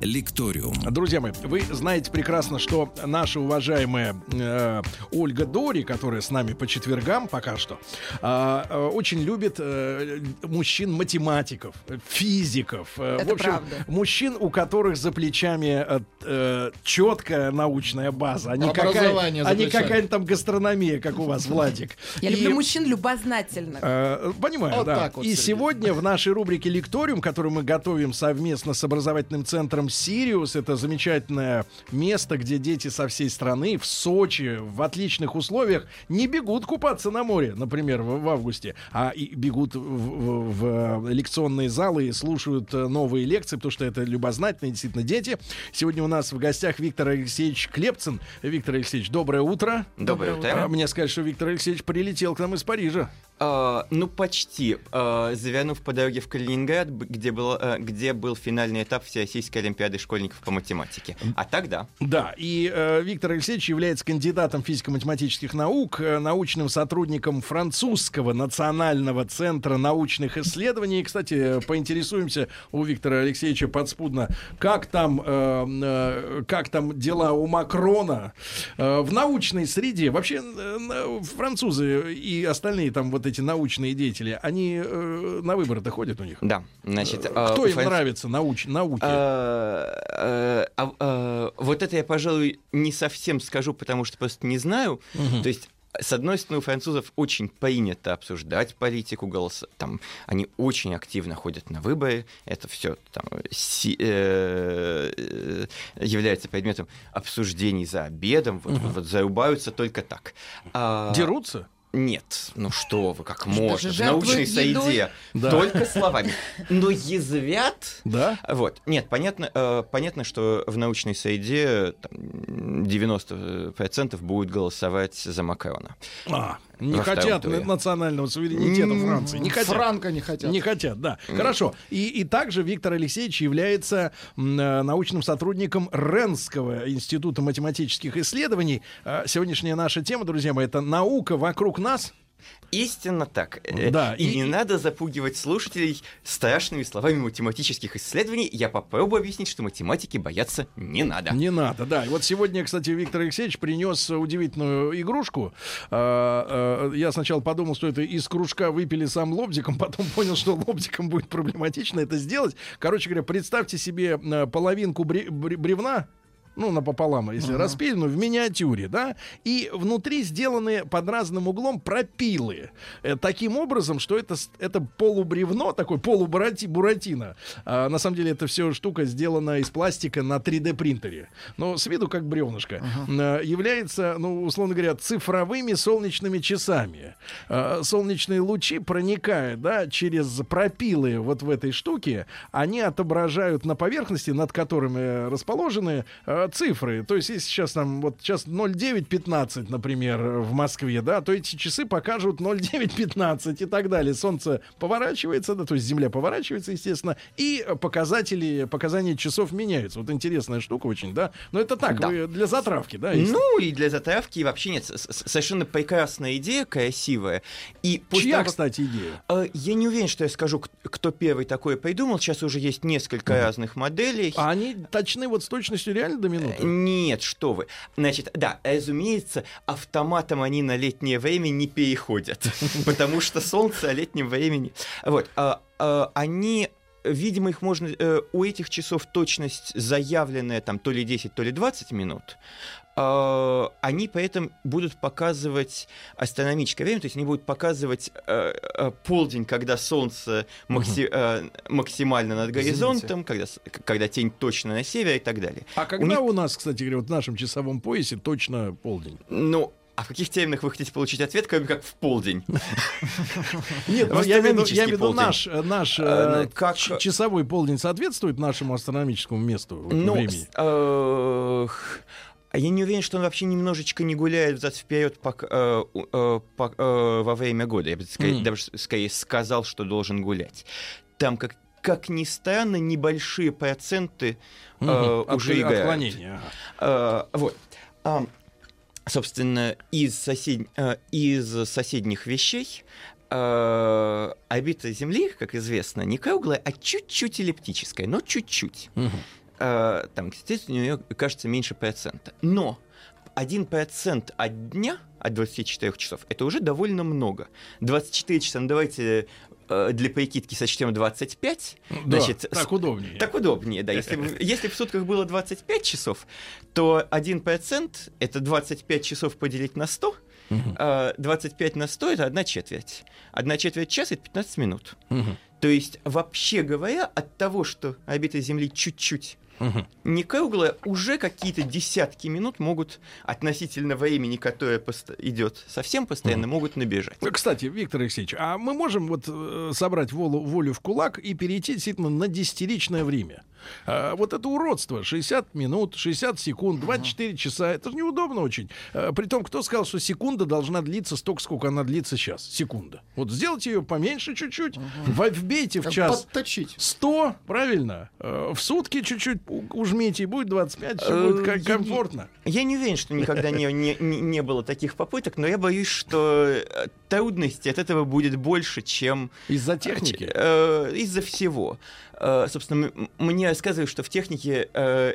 Лекториум. Друзья мои, вы знаете прекрасно, что наша уважаемая э, Ольга Дори, которая с нами по четвергам пока что, э, э, очень любит э, мужчин-математиков, физиков. Э, Это в общем, правда. мужчин, у которых за плечами э, э, четкая научная база, а не, какая, а какая-то там гастрономия, как у вас, Владик. Я И- люблю мужчин любознательных. Э, Понимаю, Вот да. вот, И Сергей. сегодня в нашей рубрике «Лекториум», которую мы готовим совместно с образовательным центром «Сириус», это замечательное место, где дети со всей страны в Сочи в отличных условиях не бегут купаться на море, например, в, в августе, а и бегут в, в- в лекционные залы и слушают э, новые лекции, потому что это любознательные действительно дети. Сегодня у нас в гостях Виктор Алексеевич Клепцин. Виктор Алексеевич, доброе утро. Доброе утро. Мне сказать, что Виктор Алексеевич прилетел к нам из Парижа. А, ну, почти. А, завянув по дороге в Калининград, где был, а, где был финальный этап Всероссийской Олимпиады школьников по математике. А тогда. Да, и э, Виктор Алексеевич является кандидатом физико-математических наук, э, научным сотрудником французского национального центра научных исследований. И, Кстати, поинтересуемся у Виктора Алексеевича подспудно, как там, э, э, как там дела у Макрона э, в научной среде. Вообще французы и остальные там вот эти научные деятели, они э, на выборы-то ходят у них. Да, значит... а, Кто им Франц- нравится науч, науки? А, а, а, вот это я, пожалуй, не совсем скажу, потому что просто не знаю. То есть с одной стороны, у французов очень принято обсуждать политику голоса. Там они очень активно ходят на выборы. Это все там, си- э, э, является предметом обсуждений за обедом. Вот, вот зарубаются только так. А, Дерутся? Нет, ну что вы, как можно, в научной среде, Да. только словами. Но язвят Да? вот. Нет, понятно, э, понятно, что в научной среде там, 90% будут голосовать за Макрона. А, не хотят национального суверенитета Франции. Не хотят. Франко не хотят. Не хотят, да. Хорошо. И, и также Виктор Алексеевич является э, научным сотрудником Ренского института математических исследований. А, Сегодняшняя наша тема, друзья мои, это наука вокруг нас. Истинно так. Э, Да, И, и- не надо запугивать слушателей страшными словами математических исследований. Я попробую объяснить, что математики бояться не надо. Не надо, да. И вот сегодня, кстати, Виктор Алексеевич принес удивительную игрушку. А, а, Я сначала подумал, что это из кружка выпили сам лобзиком, потом понял, что лобзиком будет проблематично это сделать. Короче говоря, представьте себе э, половинку бре- бре- бревна, ну, напополам, если распиленную, в миниатюре, да, и внутри сделаны под разным углом пропилы. Э, таким образом, что это, это полубревно, такой полубуратино. А, на самом деле, эта все штука сделана из пластика на 3D принтере. Но с виду как бревнышко. Э, является, ну, условно говоря, цифровыми солнечными часами. Э, солнечные лучи проникают, да, через пропилы вот в этой штуке, они отображают на поверхности, над которыми расположены э, цифры. То есть, если сейчас там, вот сейчас 09.15, например, в Москве, да, то эти часы покажут 09.15 и так далее. Солнце поворачивается, да, то есть Земля поворачивается, естественно, и показатели, показания часов меняются. Вот интересная штука очень, да. Но это так, Да. вы для затравки, да. если- Ну и для затравки вообще нет. Совершенно прекрасная идея, красивая. И Чья, того, кстати, идея? Э, Я не уверен, что я скажу, кто первый такое придумал. Сейчас уже есть несколько разных моделей. А они точны вот с точностью реально до минуты? Нет, что вы. Значит, да, разумеется, автоматом они на летнее время не переходят, потому что солнце о летнем времени. Вот, а, а, они Видимо, их можно... э, у этих часов точность заявленная там то ли 10, то ли 20 минут. А, они поэтому будут показывать астрономическое время, то есть они будут показывать э, э, полдень, когда солнце макси- э, максимально над горизонтом, когда, когда тень точно на севере и так далее. А когда них- у нас, кстати говоря, вот в нашем часовом поясе точно полдень? Ну, а в каких терминах вы хотите получить ответ, кроме как в полдень? Нет, ну, я имею в виду, наш, наш Э, как- часовой полдень соответствует нашему астрономическому месту Ну, времени? Э, а я не уверен, что он вообще немножечко не гуляет взад вперед э, во время года. Я бы скорее, Мгм. даже скорее сказал, что должен гулять. Там как как ни странно, небольшие проценты Мгм. э, От- уже играют. Отклонения. Э, вот. Ам, собственно, из, сосед... э, из соседних вещей э, орбита Земли, как известно, не круглая, а чуть-чуть эллиптическая, но чуть-чуть. Мгм. Э, там, естественно, у нее кажется меньше процента. Но 1% от дня, от 24 часов, это уже довольно много. 24 часа, ну давайте э, для прикидки сочтем 25. Да, Значит, так удобнее. Так удобнее, да. Если, если в сутках было 25 часов, то 1% это 25 часов поделить на 100. Мгм. а 25 на 100 это одна четверть. Одна четверть часа это 15 минут. Мгм. То есть, вообще говоря, от того, что орбита Земли чуть-чуть Мгм. не круглая, уже какие-то десятки минут могут относительно времени, которое пост- идет совсем постоянно, могут набежать. Кстати, Виктор Алексеевич, а мы можем вот э, собрать волю, волю в кулак и перейти действительно на десятиличное время? А, вот это уродство. 60 минут, 60 секунд, 24 часа. Это же неудобно очень. А, притом, кто сказал, что секунда должна длиться столько, сколько она длится сейчас? Секунда. Вот сделайте ее поменьше чуть-чуть, во- вбейте в час Подточить. 100, правильно? Э, В сутки чуть-чуть ужмите, и будет 25, все Э, будет как комфортно. Я не уверен, что никогда не, не, не- было таких попыток, но я боюсь, что э, трудностей от этого будет больше, чем Из-за техники. Э, из-за всего. Э, собственно, мне рассказывают, что в технике э, э,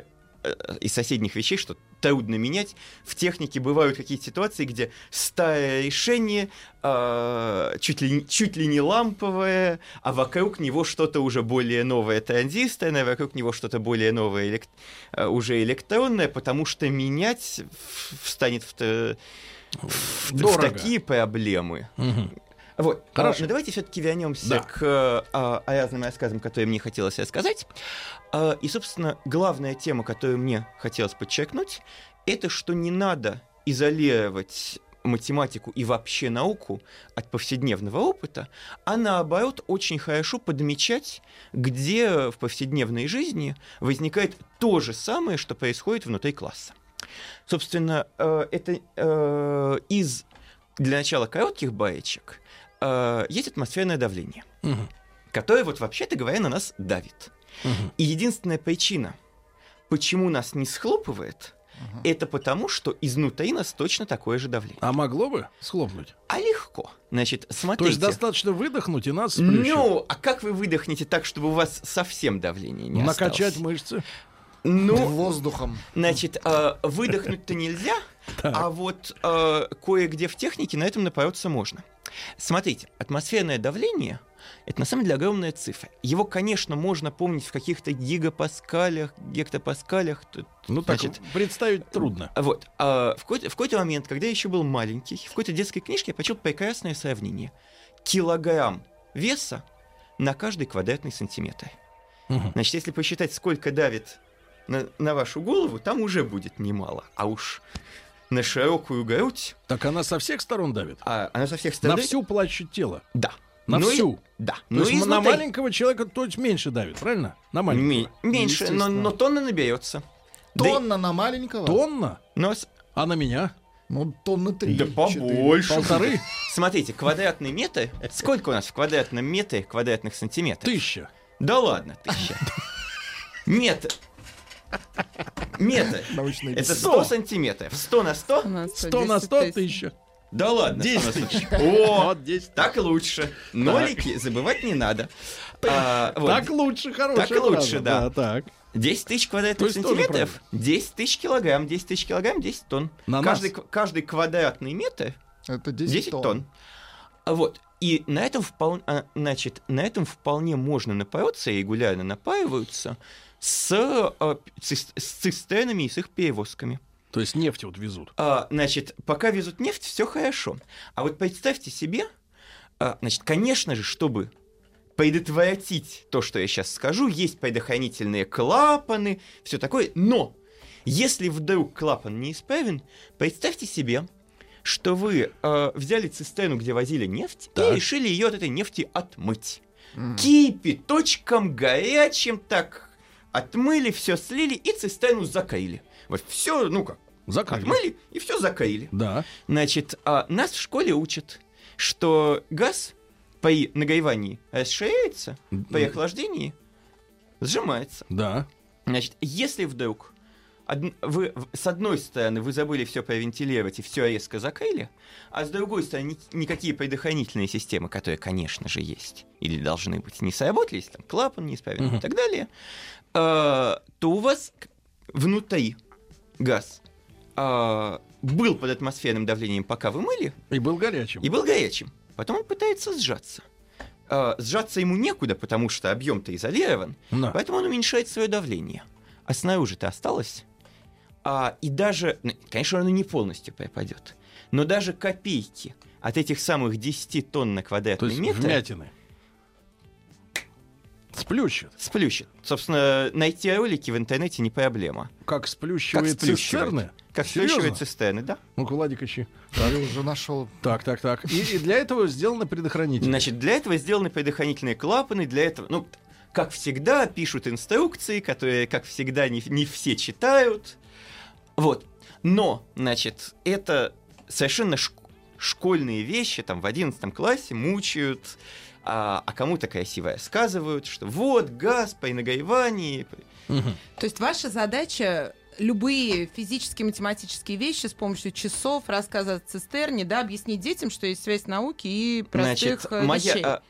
из соседних вещей, что трудно менять, в технике бывают какие-то ситуации, где старое решение э, чуть, ли, чуть ли не ламповое, а вокруг него что-то уже более новое транзисторное, вокруг него что-то более новое элек- э, уже электронное, потому что менять в- встанет в, в- в Дорого. такие проблемы. Мгм. Вот. Хорошо. А, ну давайте все-таки вернемся Да. к э, а, разным рассказам, которые мне хотелось рассказать. А, и, собственно, главная тема, которую мне хотелось подчеркнуть, это что не надо изолировать математику и вообще науку от повседневного опыта, а наоборот очень хорошо подмечать, где в повседневной жизни возникает то же самое, что происходит внутри класса. Собственно, э, это э, из, для начала, коротких баечек э, есть атмосферное давление, Мгм. которое вот вообще-то говоря на нас давит. Мгм. И единственная причина, почему нас не схлопывает, это потому, что изнутри нас точно такое же давление. А могло бы схлопнуть? А легко. Значит, То смотрите. есть достаточно выдохнуть и нас сплющит. ну, а как вы выдохнете так, чтобы у вас совсем давление не Накачать осталось? мышцы. Ну, Воздухом. Значит, э, выдохнуть-то нельзя, а вот э, кое-где в технике на этом напороться можно. Смотрите, атмосферное давление — это на самом деле огромная цифра. Его, конечно, можно помнить в каких-то гигапаскалях, гектопаскалях. Ну так значит, представить трудно. вот. а в, какой-то, в какой-то момент, когда я еще был маленький, в какой-то детской книжке я прочел прекрасное сравнение. Килограмм веса на каждый квадратный сантиметр. Мгм. Значит, если посчитать, сколько давит на, на вашу голову, там уже будет немало. А уж на широкую грудь, Так она со всех сторон давит. а она со всех сторон... На всю площадь тела. Да. На Ну и- всю. Да. То Ну есть и на маленького человека то есть меньше давит, правильно? На маленького. Ме- меньше, но, но тонна наберется. Да и- Тонна на маленького? Тонна? но А на меня? Ну, тонны три. Да побольше. Полторы? Смотрите, квадратный метр... Сколько у нас в квадратном метре квадратных сантиметров? Тысяча. Да ладно, тысяча. Метр. Метр. Это беседа. 100 сантиметров. 100 на 100? У нас Сто на 10 сто тысяч. тысяча. Да ладно. 100 на 10 100. тысяч. О, Вот 10. так лучше. Нолики забывать не надо. А, вот. Так лучше, хорошая Так лучше, да. так. 10 тысяч квадратных сантиметров, 10 тысяч килограмм, 10 тысяч килограмм, 10 тонн. На каждый, каждый квадратный метр Это 10, 10 тонн. А Вот. И на этом, вполне, значит, на этом вполне можно напороться, и регулярно напаиваются, с, а, цис- с цистернами и с их перевозками. То есть нефть вот везут. А, значит, пока везут нефть, все хорошо. А вот представьте себе, а, значит, конечно же, чтобы предотвратить то, что я сейчас скажу, есть предохранительные клапаны, все такое, но если вдруг клапан неисправен, представьте себе, что вы э, взяли цистерну, где возили нефть, Так. и решили ее от этой нефти отмыть. Кипяточком горячим так отмыли, все слили и цистерну закрыли. Вот все, ну как, Закрыли. отмыли и все закрыли. Да. Значит, а, нас в школе учат, что газ при нагревании расширяется, при охлаждении сжимается. Да. Значит, если вдруг од- вы с одной стороны вы забыли все провентилировать и все резко закрыли, а с другой стороны ни- никакие предохранительные системы, которые, конечно же, есть или должны быть, не сработали, если там клапан неисправен Мгм. и так далее, э, то у вас внутри газ э, был под атмосферным давлением, пока вы мыли, И был горячим. и был горячим. Потом он пытается сжаться. Э, сжаться ему некуда, потому что объем-то изолирован, Да. Поэтому он уменьшает свое давление. А снаружи-то осталось. А, и даже, ну, конечно, оно не полностью пропадет, но даже копейки от этих самых 10 тонн на То квадратный есть метр вмятины. Сплющит. сплющит. Собственно, найти ролики в интернете не проблема. Как сплющивает сплющивает. цистерны? Как Серьезно? сплющивают цистерны, да? Ну-ка, Владик, ищи. Я уже нашел. Так, так, так. И, и для этого сделаны предохранители. Значит, для этого сделаны предохранительные клапаны, для этого, ну, как всегда, пишут инструкции, которые, как всегда, не, не все читают. Вот. Но, значит, это совершенно шк- школьные вещи, там, в 11 классе мучают, а, а кому-то красиво рассказывают, что вот, газ при нагревании. Мгм. То есть ваша задача любые физические, математические вещи с помощью часов, рассказа о цистерне, да, объяснить детям, что есть связь науки и простых Значит, э, моя, вещей. а,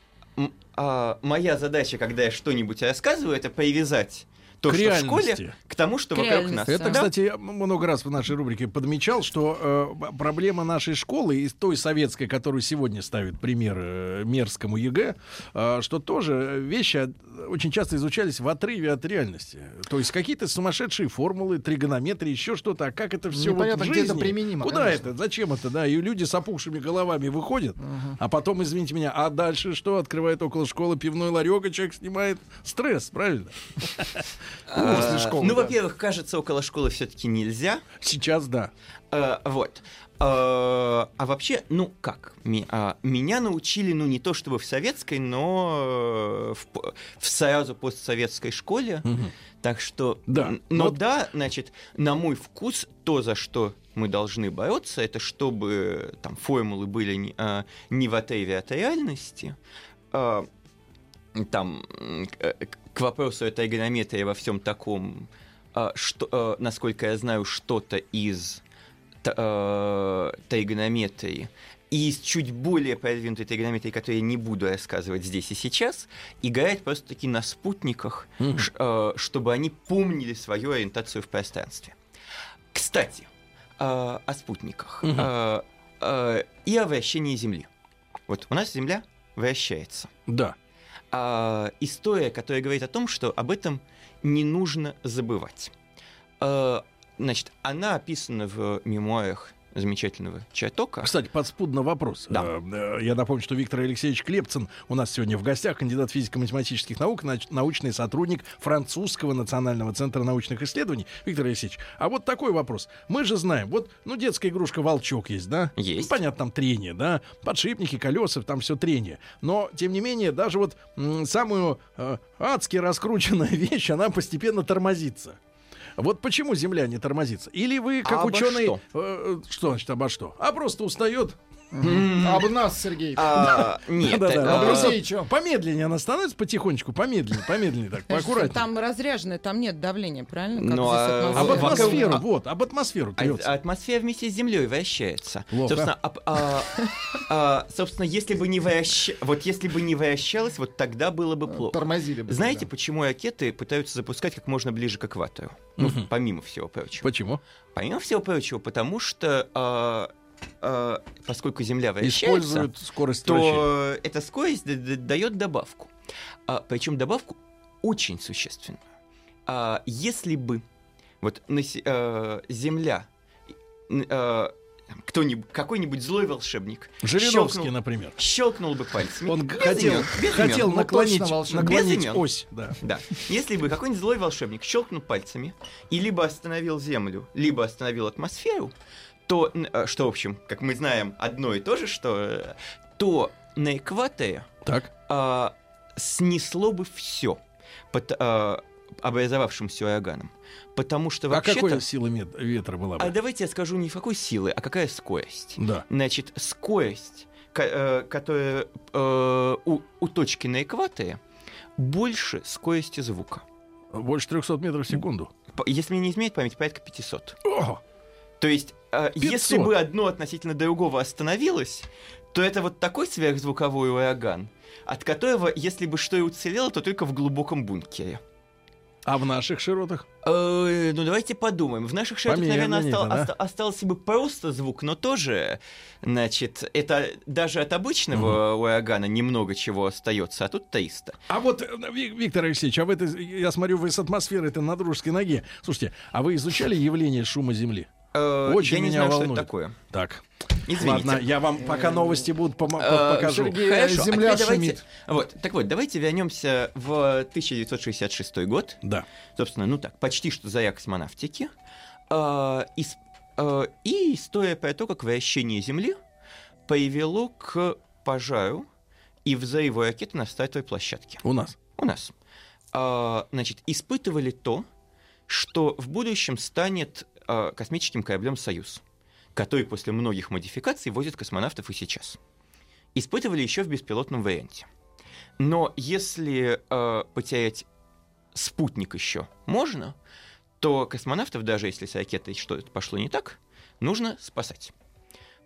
а, моя задача, когда я что-нибудь рассказываю, это привязать то, К что в школе, реальности. к тому, что К вокруг реальности. нас. Это, Да. кстати, я много раз в нашей рубрике подмечал, что э, проблема нашей школы и той советской, которую сегодня ставит пример э, мерзкому ЕГЭ, э, что тоже вещи очень часто изучались в отрыве от реальности. То есть какие-то сумасшедшие формулы, тригонометрии, еще что-то. А как это все вот в где это жизни? применимо, Куда конечно. это? Зачем это? Да, и люди с опухшими головами выходят, Ага. а потом, извините меня, а дальше что? Открывает около школы пивной ларек, и человек снимает стресс, правильно? А, После школы, Ну, во-первых, кажется, около школы все-таки нельзя. Сейчас да. Э, вот. Э, а вообще, ну как? А, меня научили, ну не то чтобы в советской, но э, в, в сразу постсоветской школе. Мгм. Так что, Да. н- но Вот. да, значит, на мой вкус, то, за что мы должны бороться, это чтобы там формулы были не, а, не в отрыве от реальности. А, там, к, вопросу о тригонометрии во всем таком, а, что, а, насколько я знаю, что-то из т- а, тригонометрии и из чуть более продвинутой тригонометрии, которую я не буду рассказывать здесь и сейчас, играет просто-таки на спутниках, э, чтобы они помнили свою ориентацию в пространстве. Кстати, о спутниках э, и о вращении Земли. Вот у нас Земля вращается. Да. А, история, которая говорит о том, что об этом не нужно забывать. Э, значит, она описана в мемуарах замечательного Чатока. Кстати, подспудно вопрос. Да. Э, э, Я напомню, что Виктор Алексеевич Клепцин у нас сегодня в гостях, кандидат физико-математических наук, научный сотрудник французского национального центра научных исследований. Виктор Алексеевич, а вот такой вопрос. Мы же знаем, вот, ну, детская игрушка «Волчок» есть, да? Есть. Ну, понятно, там трение, да? Подшипники, колеса, там все трение. Но, тем не менее, даже вот м, самую э, адски раскрученная вещь, она постепенно тормозится. Вот почему Земля не тормозится? Или вы, как А ученый, что? э, что значит обо что? А просто устает. Об нас, Сергей. А, Нет, э, Об людей чё? Помедленнее она становится, потихонечку, помедленнее, помедленнее так, поаккуратнее. Там разряженное, там нет давления, правильно? Ну, а атмосфера? Об атмосферу, а- вот, об атмосферу А-. Атмосфера вместе с Землей вращается. Собственно, а- а, если бы не вращ- вот если бы не вращалось, вот тогда было бы плохо. Тормозили бы. Знаете, почему ракеты пытаются запускать как можно ближе к экватору? Ну, помимо всего прочего. Почему? Помимо всего прочего, потому что а, а, поскольку Земля вращается, Используют скорость вращения. то эта скорость дает добавку. причем добавку очень существенную. А, если бы вот насе- э, Земля, э, кто-нибудь, какой-нибудь злой волшебник Жириновский, щелкнул- например. щелкнул бы пальцами. Он без хотел, имен, без хотел имен. Наклонить, наклонить Без имен. ось. Да. Да. Если бы какой-нибудь злой волшебник щелкнул пальцами и либо остановил Землю, либо остановил атмосферу, то, э, что, в общем, как мы знаем, одно и то же, что э, то на экваторе Так. а, снесло бы все образовавшимся ураганом. Потому что А вообще-то... какой сила ветра была бы? А давайте я скажу не в какой силы, а какая скорость. Да. Значит, скорость, ко- э, которая у, у точки на экваторе, больше скорости звука. Больше 300 метров в секунду. Если мне не изменяет память, порядка 500. О, То есть, э, 500. если бы одно относительно другого остановилось, то это вот такой сверхзвуковой ураган, от которого, если бы что и уцелело, то только в глубоком бункере. а в наших широтах? Э, ну, давайте подумаем. В наших широтах, Померно наверное, не-то, остал- да? оста- остался бы просто звук, но тоже, значит, это даже от обычного урагана немного чего остается, а тут 300. А вот, э, Ви- Виктор Алексеевич, а вы это, я смотрю, вы с атмосферой это на дружеской ноге. Слушайте, а вы изучали явление шума Земли? Э, Очень я не меня знаю, что волнует. это такое. Так, Извините. ладно, я вам пока новости будут помо- Э, покажу. Сергей, Хорошо, а земля теперь давайте-. Вот, так вот, давайте вернемся в 1966 год. Да. собственно, ну так, почти что заря космонавтики, э, и, э, и история про то, как вращение Земли привело к пожару и взрыву ракеты на стартовой площадке У нас. у нас. А, значит, испытывали то, что в будущем станет а, космическим кораблем «Союз», который после многих модификаций возит космонавтов и сейчас. Испытывали еще в беспилотном варианте. Но если а, потерять спутник еще можно, то космонавтов, даже если с ракетой что-то пошло не так, нужно спасать.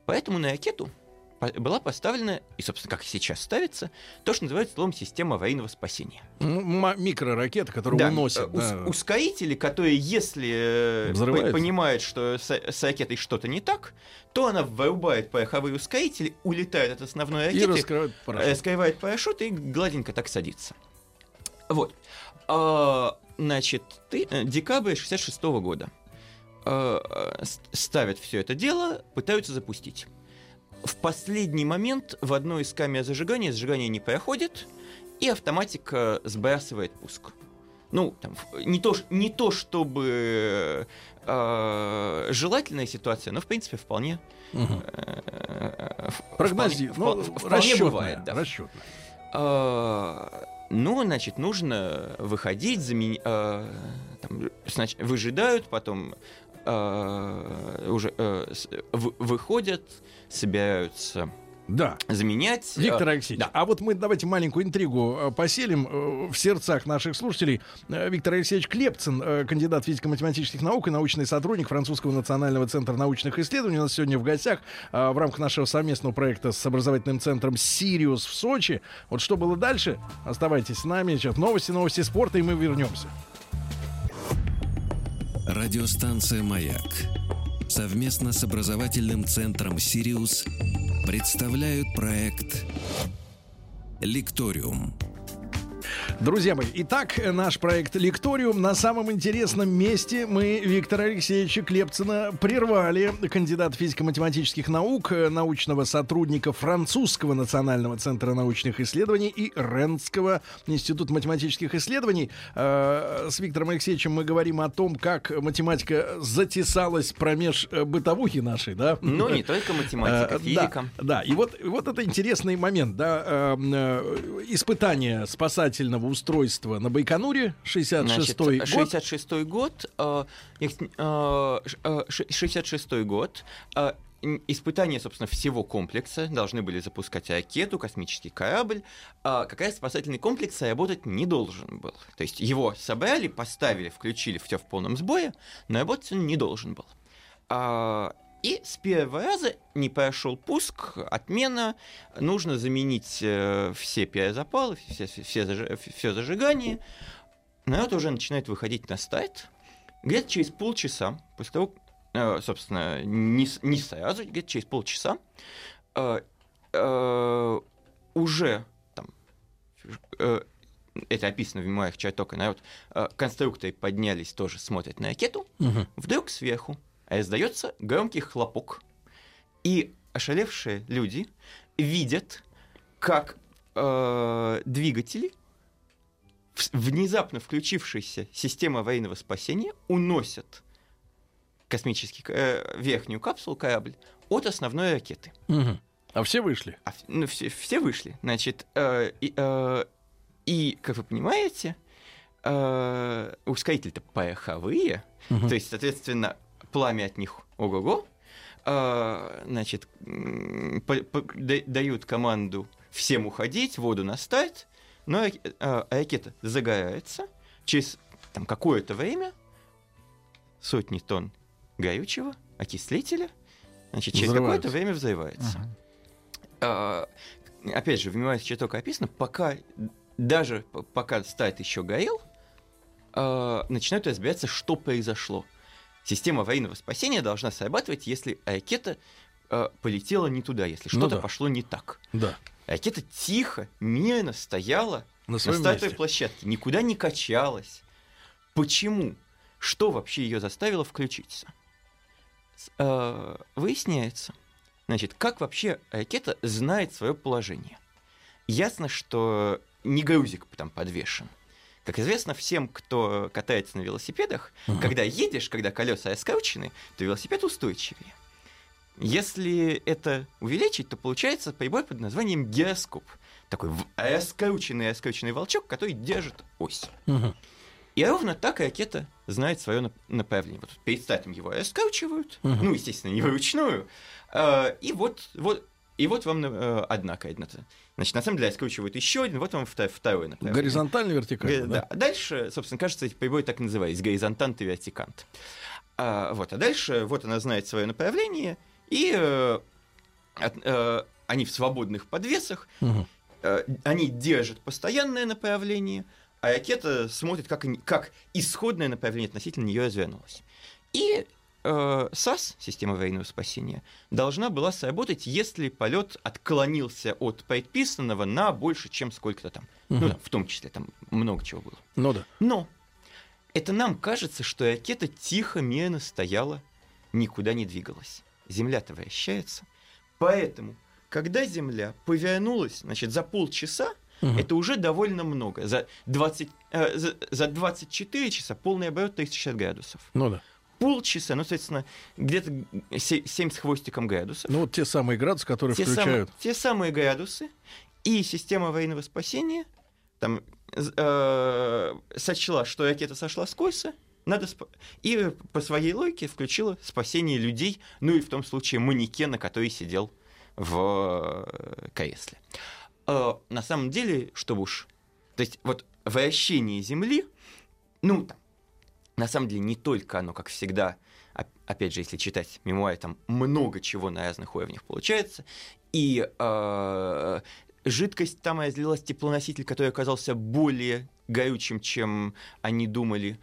Поэтому на ракету была поставлена, и, собственно, как и сейчас ставится, то, что называется словом система аварийного спасения. М- Микроракета, которая Да, уносит. ус- да. ускорители, которые, если э, Взрываются. по- понимают, что с, с ракетой что-то не так, то она вырубает пороховые ускорители, улетает от основной И ракеты, раскрывает э, парашют. скрывает парашют и гладенько так садится. Вот. А, значит, ты, э, декабрь 66 года. А, ставят все это дело, пытаются запустить. В последний момент в одной из камер зажигания зажигание не проходит, и автоматика сбрасывает пуск. Ну, там, не то, не то чтобы э, желательная ситуация, но, в принципе, вполне... Мгм. э, в- Прогнози, вполне- ну, вполне расчетная, бывает, да. расчетная. А, Ну, значит, нужно выходить, замени- а, там, снач- выжидают, потом а, уже вы- выходят, собираются Да. заменять. Виктор А, Алексеевич, да. а вот мы давайте маленькую интригу э, поселим э, в сердцах наших слушателей. Э, Виктор Алексеевич Клепцин, э, кандидат физико-математических наук и научный сотрудник Французского национального центра научных исследований, у нас сегодня в гостях э, в рамках нашего совместного проекта с образовательным центром «Сириус» в Сочи. Вот что было дальше? Оставайтесь с нами. Сейчас новости, новости спорта, и мы вернемся. Радиостанция «Маяк» совместно с образовательным центром «Сириус» представляют проект «Лекториум». Друзья мои, итак, наш проект «Лекториум». На самом интересном месте мы Виктора Алексеевича Клепцина прервали. Кандидат физико-математических наук, э, научного сотрудника Французского национального центра научных исследований и Ренского института математических исследований. Э, С Виктором Алексеевичем мы говорим о том, как математика затесалась промеж э, бытовухи нашей, да? Ну, не только математика, физика. Да, да. и вот, вот это интересный момент, да, испытание спасательного устройства на Байконуре, 66-й Значит, год. 66 год, э, э, ш- э, ш- 66 год, э, испытания, собственно, всего комплекса должны были запускать ракету, космический корабль. А как раз спасательный комплекс работать не должен был. То есть его собрали, поставили, включили все в полном сбое, но работать он не должен был. А, и с первого раза не прошел пуск, отмена, нужно заменить э, все перезапалы, все, все, зажи- все зажигания. Народ уже начинает выходить на старт. Где-то через полчаса, после того, э, собственно, не, не сразу, где-то через полчаса, э, э, уже там, э, это описано в мемуарах Чартока, народ, э, конструкторы поднялись тоже, смотрят на ракету, Мгм. Вдруг сверху раздается громкий хлопок, и ошалевшие люди видят, как э, двигатели, внезапно включившаяся система аварийного спасения, уносят космический э, верхнюю капсулу корабль от основной ракеты. Мгм. А все вышли. А ну, все, все вышли. Значит, э, и, э, и, как вы понимаете, э, ускорители-то пороховые, Мгм. то есть, соответственно, пламя от них ого-го, э, значит, по- по- да- дают команду всем уходить, воду на старт, но э, ракета загорается, через там какое-то время сотни тонн горючего, окислителя, значит, через какое-то время взрывается. Ага. А, опять же, в мемуаре только описано, пока даже пока стат еще горел, а, начинают разбираться, что произошло. Система аварийного спасения должна срабатывать, если ракета а, полетела не туда, если Ну что-то да. пошло не так. Да. Ракета тихо, мирно стояла На на стартовой месте. площадке, никуда не качалась. Почему? Что вообще ее заставило включиться? Э, Выясняется, значит, как вообще ракета знает свое положение. Ясно, что не грузик там подвешен. Как известно всем, кто катается на велосипедах, Мгм. когда едешь, когда колеса раскручены, то велосипед устойчивее. Если это увеличить, то получается прибор под названием гироскоп. Такой раскрученный, раскрученный волчок, который держит ось. Мгм. И ровно так ракета знает свое направление. Вот перед стартом его раскручивают, Мгм. ну, естественно, не вручную, э, и вот, вот, и вот вам э, одна координата. Значит, на самом деле раскручивают еще один, вот вам вто- второе направление. Горизонтально, вертикально, да? Да. Дальше, собственно, кажется, эти приборы так и назывались, горизонтант и вертикант. А, вот, а дальше вот она знает свое направление, и э, от- э, они в свободных подвесах, Мгм. э, они держат постоянное направление, а ракета смотрит, как, как исходное направление относительно нее развернулось. И э, САС, система аварийного спасения, должна была сработать, если полет отклонился от предписанного на больше, чем сколько-то там. Ну, Мгм. да, в том числе там много чего было. Ну да. Но это нам кажется, что ракета тихо, мирно стояла, никуда не двигалась. Земля-то вращается. Поэтому, когда Земля повернулась, значит, за полчаса, Мгм. это уже довольно много. За, 20, э, за, за 24 часа полный оборот 360 градусов. Ну да. Полчаса, ну, соответственно, где-то 7 с хвостиком градусов. Ну вот те самые градусы, которые те, включают. самые, те самые градусы. И система аварийного спасения там э, сочла, что ракета сошла с курса, надо спа- и по своей логике включила спасение людей, ну и в том случае манекена, который сидел в э, кресле. Э, на самом деле, что уж, то есть вот вращение Земли, ну там, на самом деле не только оно, как всегда, оп- опять же, если читать мемуары, там много чего на разных уровнях получается, и э, жидкость там разлилась теплоноситель, который оказался более горючим, чем они думали,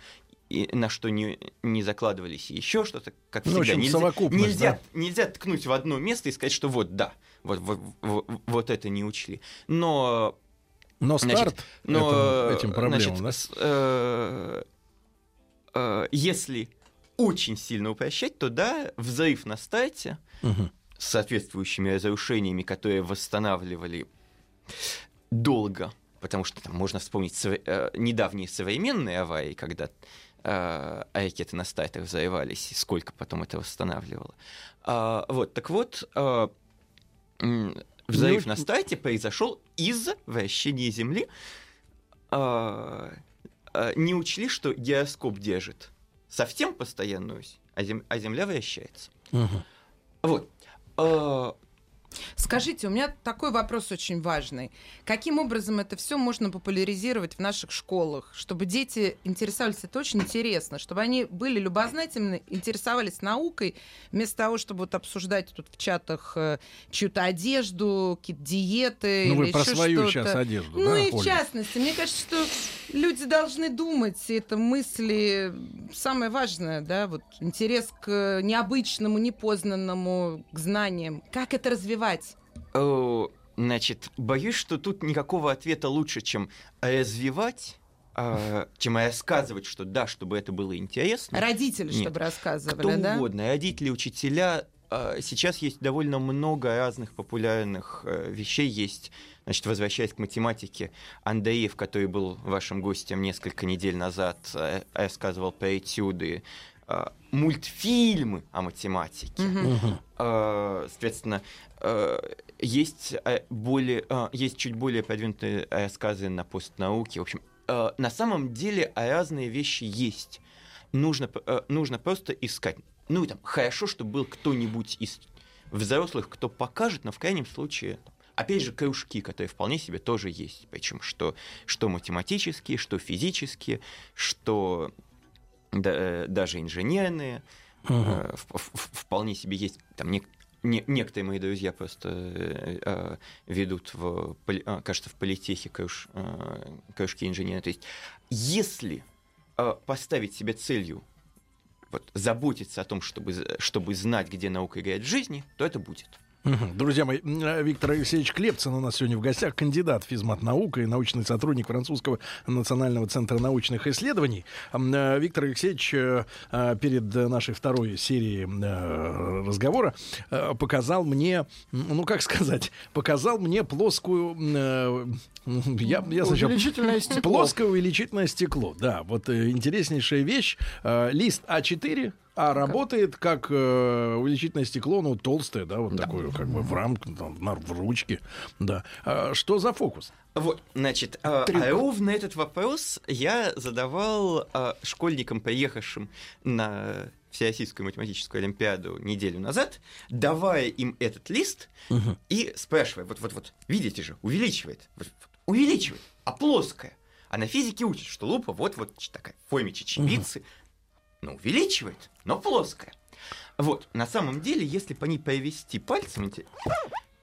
и на что не, не закладывались, и еще что-то, как Ну, всегда. нельзя, нельзя, да? нельзя ткнуть в одно место и сказать, что вот, да, вот, вот, вот, вот это не учли. Но Но Значит, старт но, этим, этим проблемам, значит, да? э, э, если очень сильно упрощать, то да, взрыв на старте Мгм. с соответствующими разрушениями, которые восстанавливали долго, потому что там можно вспомнить сов- э, недавние современные аварии, когда э, ракеты на стартах взрывались, и сколько потом это восстанавливало. А, вот, так вот, э, взрыв Ну, на старте произошел из-за вращения Земли. А, не учли, что гироскоп держит совсем постоянную ось, а, зем- а Земля вращается. Мгм. Вот. Скажите, у меня такой вопрос очень важный. Каким образом это все можно популяризировать в наших школах, чтобы дети интересовались, это очень интересно, чтобы они были любознательны, интересовались наукой, вместо того, чтобы вот обсуждать тут в чатах э, чью-то одежду, какие-то диеты Ну, вы про свою сейчас одежду, Ну да, и в Ольга? частности, мне кажется, что люди должны думать, и это мысли самое важное, да, вот интерес к необычному, непознанному, к знаниям. Как это развивать? О, Значит, боюсь, что тут никакого ответа лучше, чем развивать, а, чем рассказывать, что да, чтобы это было интересно. Родители, Нет. чтобы рассказывали, Кто да? угодно, родители, учителя. А, Сейчас есть довольно много разных популярных э, вещей. Есть, значит, возвращаясь к математике, Андреев, который был вашим гостем несколько недель назад, э, рассказывал про этюды, э, мультфильмы о математике. Мгм. Э, Соответственно, э, есть э, более, э, есть чуть более продвинутые рассказы на постнауке. В общем, э, на самом деле разные вещи есть. Нужно, э, нужно просто искать. Ну и там хорошо, чтобы был кто-нибудь из взрослых, кто покажет, но в крайнем случае Опять же, кружки, которые вполне себе тоже есть. Причем что, что математические, что физические, что да, э, даже инженерные. Э, в- в- Вполне себе есть. Там не- не- некоторые мои друзья просто э, э, ведут, в, а, кажется, в политехе круж- э, кружки инженера. То есть, если э, поставить себе целью вот, заботиться о том, чтобы, чтобы знать, где наука играет в жизни, то это будет. Друзья мои, э, Виктор Алексеевич Клепцин у нас сегодня в гостях, кандидат физмат наука и научный сотрудник Французского национального центра научных исследований. Э, Виктор Алексеевич э, перед нашей второй серией разговора показал мне, ну как сказать, показал мне плоскую... э, Я, я сначала... Увеличительное стекло. Плоское увеличительное стекло, да. Вот э, интереснейшая вещь. Э, лист А4, а работает как э, увеличительное стекло, ну, толстое, да, вот такое, как бы в рамке, там, на- в ручке, да. А что за фокус? Вот, значит, а, а ровно этот вопрос я задавал а, школьникам, приехавшим на Всероссийскую математическую олимпиаду неделю назад, давая им этот лист и спрашивая, вот-вот-вот, видите же, увеличивает, вот- увеличивает, а плоская. А на физике учат, что лупа вот-вот такая в форме чечевицы, ну, увеличивает, но плоская. Вот, на самом деле, если по ней повести пальцем,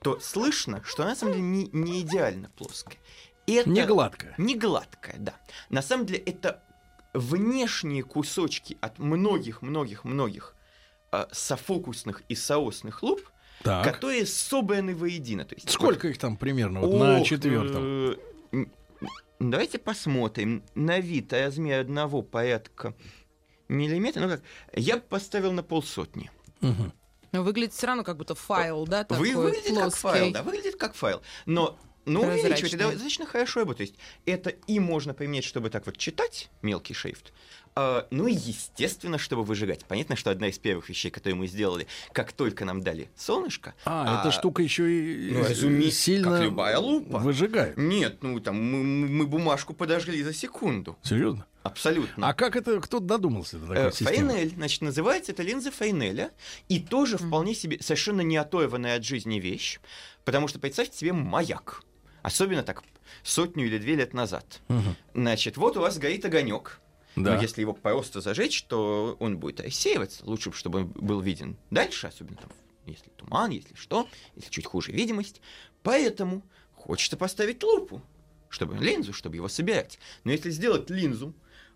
то слышно, что она на самом деле не, не идеально плоская. Это- Не гладкое. Не гладкая, да. На самом деле это внешние кусочки от многих-многих-многих э, софокусных и соосных луп, Так. которые собраны воедино. То есть, Сколько их там примерно вот, на Ох, четвертом? э, Давайте посмотрим. На вид размер одного порядка миллиметра. Ну как, я бы поставил на полсотни. Но выглядит все равно как будто файл, да, такой Вы, выглядит как плоский. файл, да, выглядит как файл. Но но увеличивать это достаточно хорошо. То есть это и можно применять, чтобы так вот читать мелкий шрифт, а, ну и естественно, чтобы выжигать. Понятно, что одна из первых вещей, которые мы сделали, как только нам дали солнышко. А, эта штука еще и ну, э, разумеется, сильно как любая лупа. выжигает. Нет, ну там мы, мы бумажку подожгли за секунду. Серьезно? Абсолютно. А как это кто додумался до такой Э, системы? Фейнель, значит, называется это линза Фейнеля, и тоже вполне себе совершенно не оторванная от жизни вещь, потому что представьте себе маяк, особенно так сотню или две лет назад. Мгм. Значит, вот у вас горит огонек. Да. Но если его просто зажечь, то он будет рассеиваться. Лучше, чтобы он был виден дальше, особенно там, если туман, если что, если чуть хуже видимость. Поэтому хочется поставить лупу, чтобы линзу, чтобы его собирать. Но если сделать линзу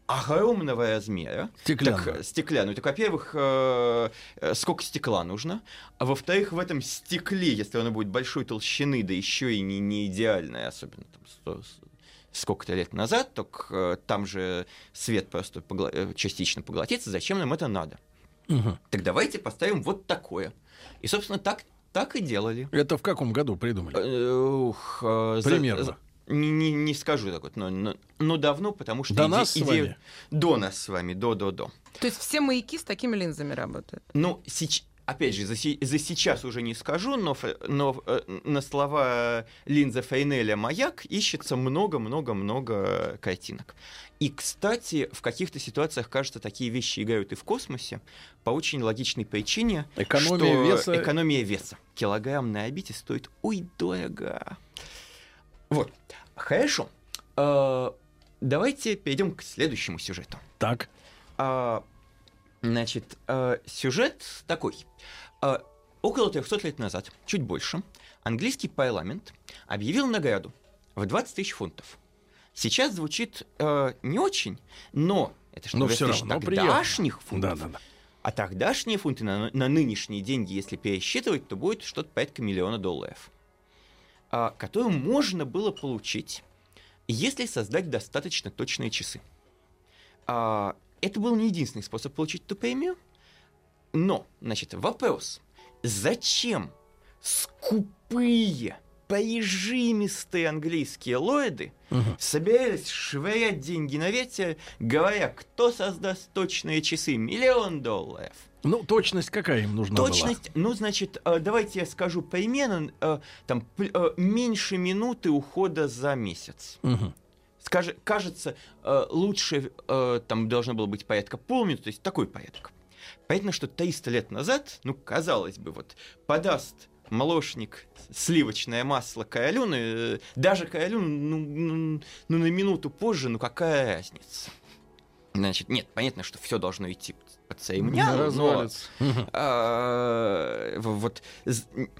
огромного размера, Стеклянную. так, э, стеклянную, так, во-первых, э, э, сколько стекла нужно, а во-вторых, в этом стекле, если оно будет большой толщины, да еще и не, не идеальное, особенно там, сколько-то лет назад, так э, там же свет просто э, частично поглотится, зачем нам это надо? Мгм. Так давайте поставим вот такое. И, собственно, так, так и делали. Это в каком году придумали? Ух, Примерно. за- не, не, не скажу так вот, но, но, но давно, потому что До иде- нас с идея- вами? До нас с вами, до-до-до. То есть все маяки с такими линзами работают. Ну, сеч- опять же, за, за сейчас уже не скажу, но, но э, на слова линза Фейнеля «Маяк» ищется много-много-много картинок. И, кстати, в каких-то ситуациях, кажется, такие вещи играют и в космосе по очень логичной причине, Экономия что веса. экономия веса. Килограмм на орбите стоит ой дорого. Вот, хорошо. Э, Давайте перейдем к следующему сюжету. Так. А, значит, а, сюжет такой. А, около 300 лет назад, чуть больше, английский парламент объявил награду в 20 тысяч фунтов. Сейчас звучит э, не очень, но это что Но 20 всё тысяч равно тогдашних фунтов. Да, да, да. А тогдашние фунты на, на нынешние деньги, если пересчитывать, то будет что-то порядка миллиона долларов, которую можно было получить, если создать достаточно точные часы. А, это был не единственный способ получить эту премию, но, значит, вопрос, зачем скупые, прижимистые английские лорды Мгм. собирались швырять деньги на ветер, говоря, кто создаст точные часы, миллион долларов. Ну, точность какая им нужна Точность, ну, значит, э, давайте я скажу примерно, э, там, э, меньше минуты ухода за месяц. была? Мгм. Скажи, кажется, лучше там должно было быть порядка полминуты, то есть такой порядок. Понятно, что 300 лет назад, ну, казалось бы, вот подаст молочник, сливочное масло каолюн, э, даже каолюн, ну, ну, ну, на минуту позже, ну какая разница? Значит, нет, понятно, что все должно идти под церемониал, но Развалится. а, вот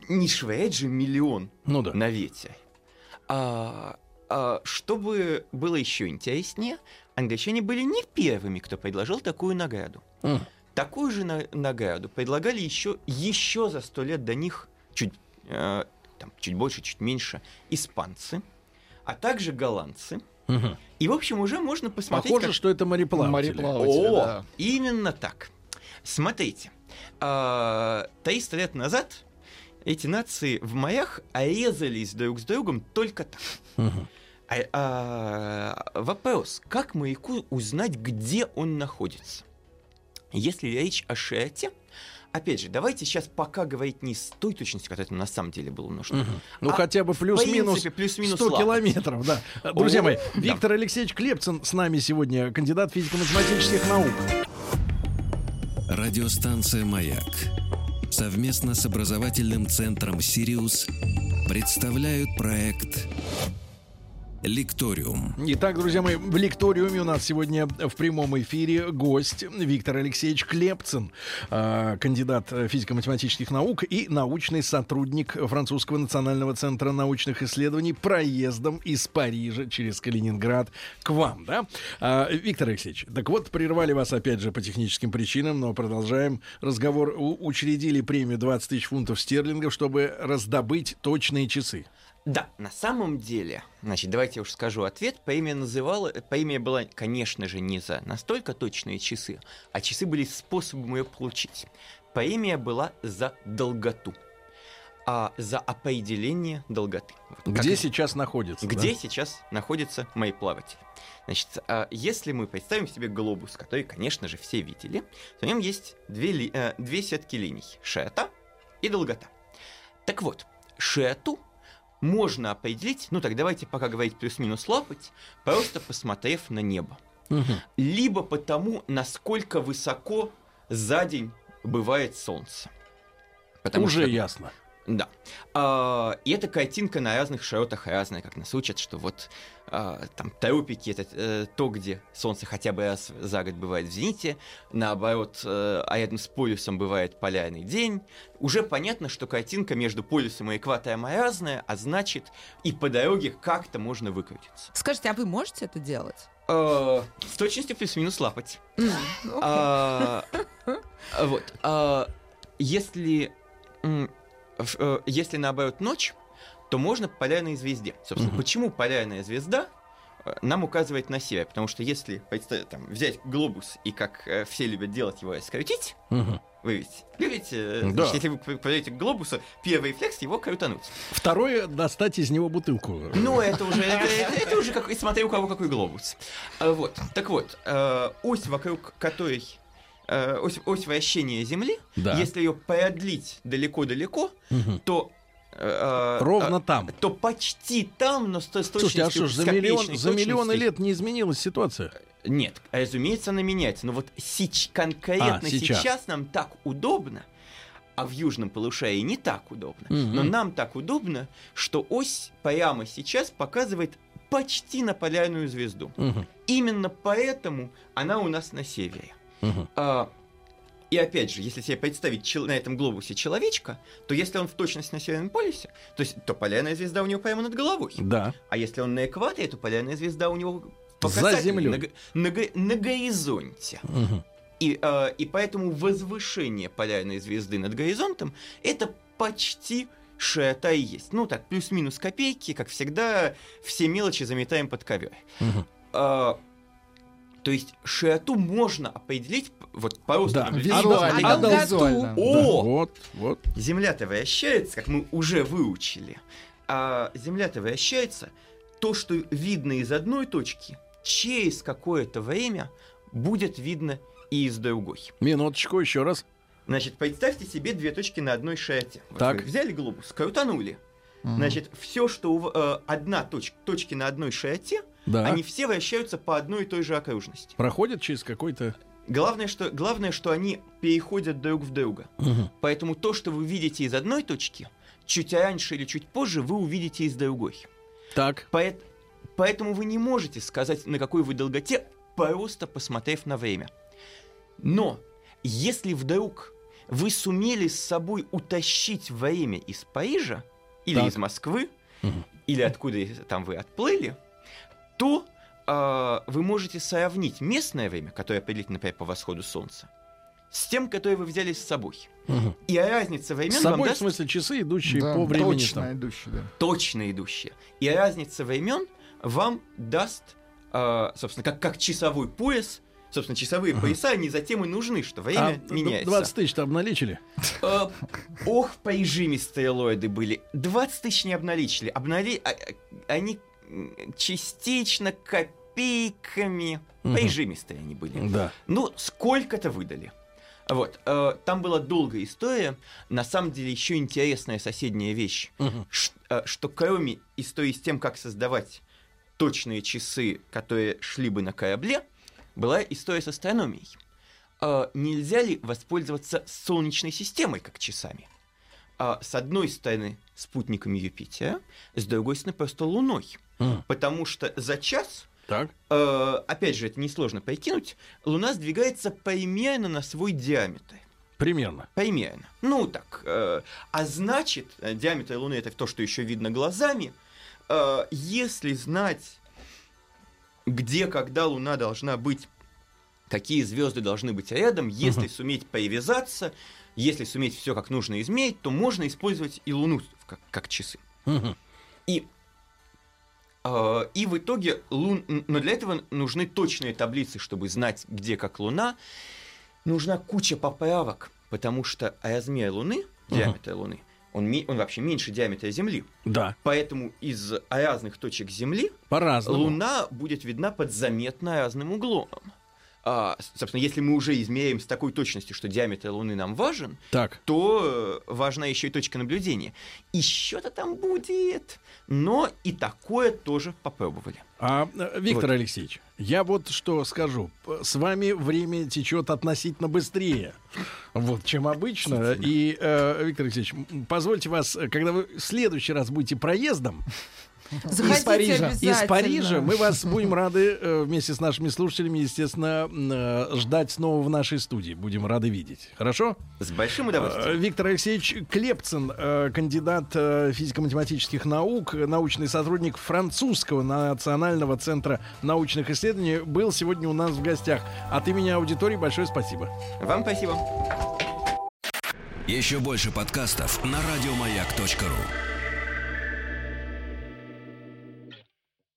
не швырять же миллион Ну да. на ветер. А, а, чтобы было еще интереснее, англичане были не первыми, кто предложил такую награду. Мгм. Такую же на- награду предлагали еще, еще за сто лет до них, чуть, э, там, чуть больше, чуть меньше, испанцы, а также голландцы. Мгм. И, в общем, уже можно посмотреть... Похоже, как- что это мореплаватели. Мореплаватели, О, да. именно так. Смотрите, а, 300 лет назад эти нации в морях резались друг с другом только так. Мгм. А, а, вопрос, как моряку узнать, где он находится? Если речь о широте, опять же, давайте сейчас пока говорить не с той точностью, которая на самом деле было нужно. Мгм. Ну, А хотя бы плюс-минус плюс-минус 100 лапоть. километров, да. Друзья О, мои, да. Виктор Алексеевич Клепцин с нами сегодня, кандидат физико-математических наук. Радиостанция «Маяк» совместно с образовательным центром «Сириус» представляют проект «Лекториум». Итак, друзья мои, в лекториуме у нас сегодня в прямом эфире гость Виктор Алексеевич Клепцин, а, кандидат физико-математических наук и научный сотрудник Французского национального центра научных исследований проездом из Парижа через Калининград к вам, да? А, Виктор Алексеевич, так вот, прервали вас опять же по техническим причинам, но продолжаем разговор. Учредили премию 20 тысяч фунтов стерлингов, чтобы раздобыть точные часы. Да, на самом деле, значит, давайте я уж скажу ответ. Премия называла, премия была, конечно же, не за настолько точные часы, а часы были способом ее получить. Премия была за долготу, а за определение долготы. Вот как Где и- сейчас находится? да? где сейчас находится мои плаватели. Значит, а, если мы представим себе глобус, который, конечно же, все видели, то в нем есть две, ли- э, две сетки линий – широта и долгота. Так вот, широту можно определить, ну так давайте пока говорить плюс-минус лапать, просто посмотрев на небо. Мгм. Либо потому, насколько высоко за день бывает солнце. Потому Уже что- ясно. Да. А, и эта картинка на разных широтах разная, как нас учат, что вот а, там тропики это э, то, где солнце хотя бы раз за год бывает в зените, наоборот, э, а рядом с полюсом бывает полярный день. Уже понятно, что картинка между полюсом и экватором разная, а значит, и по дороге как-то можно выкрутиться. Скажите, а вы можете это делать? Э, с точностью плюс-минус лапать. А, Вот. а, Если если наоборот ночь, то можно по полярной звезде. Собственно, Мгм. почему полярная звезда э, нам указывает на север? Потому что если там, взять глобус и, как э, все любят делать, его раскрутить, Мгм. вы ведь любите, э, Да. значит, если вы подойдете к глобусу, первый рефлекс его крутануть. Второе, достать из него бутылку. Ну, это уже, это, это- это уже как, смотря у кого какой глобус. Вот, так вот, э, ось, вокруг которой э, ось, ось вращения Земли, Да. если ее продлить далеко-далеко, Мгм. то э, Ровно э, там. то почти там, но с с Слушайте, а точностью, что ж, за, миллион, за миллионы лет не изменилась ситуация? Нет, разумеется, она меняется. Но вот сеч- конкретно А, сейчас. сейчас. нам так удобно, а в южном полушарии не так удобно. Мгм. Но нам так удобно, что ось прямо сейчас показывает почти на полярную звезду. Мгм. Именно поэтому она у нас на севере. Мгм. А, и опять же, если себе представить на этом глобусе человечка, то если он в точности на Северном полюсе, то, есть, то полярная звезда у него прямо над головой. Да. А если он на экваторе, то полярная звезда у него За землей. На, на на горизонте. Мгм. И, э, и поэтому возвышение полярной звезды над горизонтом это почти широта и есть. Ну так, плюс-минус копейки, как всегда, все мелочи заметаем под ковер. Мгм. А, то есть широту можно определить вот по росту Да, наблюдения. визуально. А долготу? визуально. Да, О! Вот, вот. Земля-то вращается, как мы уже выучили. А Земля-то вращается. То, что видно из одной точки, через какое-то время будет видно и из другой. Минуточку, еще раз. Значит, представьте себе две точки на одной широте. Вот Так. взяли глобус, крутанули. Мгм. Значит, все, что у, э, одна точка, точки на одной широте, Да. они все вращаются по одной и той же окружности. Проходят через какой-то... Главное что, главное, что они переходят друг в друга. Мгм. Поэтому то, что вы видите из одной точки, чуть раньше или чуть позже вы увидите из другой. Так. Поэт- Поэтому вы не можете сказать, на какой вы долготе, просто посмотрев на время. Но если вдруг вы сумели с собой утащить время из Парижа или Так. из Москвы, Мгм. или откуда там вы отплыли, то а, вы можете сравнить местное время, которое определить, например, по восходу солнца, с тем, которое вы взяли с собой. И разница времен С вам собой, в даст смысле, часы, идущие Да, по времени. точно там. идущий, да. точно идущие. И разница времен вам даст, а, собственно, как, как часовой пояс, собственно, часовые пояса, они затем и нужны, что А время д- меняется. 20 тысяч-то обналичили? Э, ох, прижимистые лоиды были. 20 тысяч не обналичили. Обнали... а- а- Они частично копейками. Мгм. Прижимистые они были. Да. Ну, сколько-то выдали. Вот. э, Там была долгая история. На самом деле, еще интересная соседняя вещь. Мгм. Ш- э, Что кроме истории с тем, как создавать точные часы, которые шли бы на корабле, была история с астрономией. Э, Нельзя ли воспользоваться Солнечной системой как часами? А, С одной стороны, спутниками Юпитера, с другой стороны, просто Луной. Мгм. Потому что за час Так. Э, опять же, это несложно прикинуть, Луна сдвигается примерно на свой диаметр. Примерно. Примерно. Ну так. э, а значит, э, диаметр Луны это то, что еще видно глазами. Э, если знать, где, когда Луна должна быть, какие звезды должны быть рядом, если Мгм. суметь привязаться, если суметь все как нужно измерить, то можно использовать и Луну как, как часы. Мгм. И, э, и в итоге, лун... но для этого нужны точные таблицы, чтобы знать, где как Луна. Нужна куча поправок, потому что размер Луны, диаметр Луны, он, он вообще меньше диаметра Земли. Да. Поэтому из разных точек Земли По-разному. Луна будет видна под заметно разным углом. А, собственно, если мы уже измеряем с такой точностью, что диаметр Луны нам важен, Так. то э, важна еще и точка наблюдения. И что-то там будет. Но и такое тоже попробовали. А, э, Виктор Вот. Алексеевич, я вот что скажу. С вами время течет относительно быстрее, вот, чем обычно. И, э, Виктор Алексеевич, позвольте вас, э, когда вы в следующий раз будете проездом Заходите Парижа. из Парижа, мы вас будем рады э, вместе с нашими слушателями, естественно, э, ждать снова в нашей студии. Будем рады видеть. Хорошо? С большим Э, удовольствием. Виктор Алексеевич Клепцин, э, кандидат э, физико-математических наук, э, научный сотрудник французского национального центра научных исследований, был сегодня у нас в гостях. От имени аудитории большое спасибо. Вам спасибо. Еще больше подкастов на радиомаяк.ру.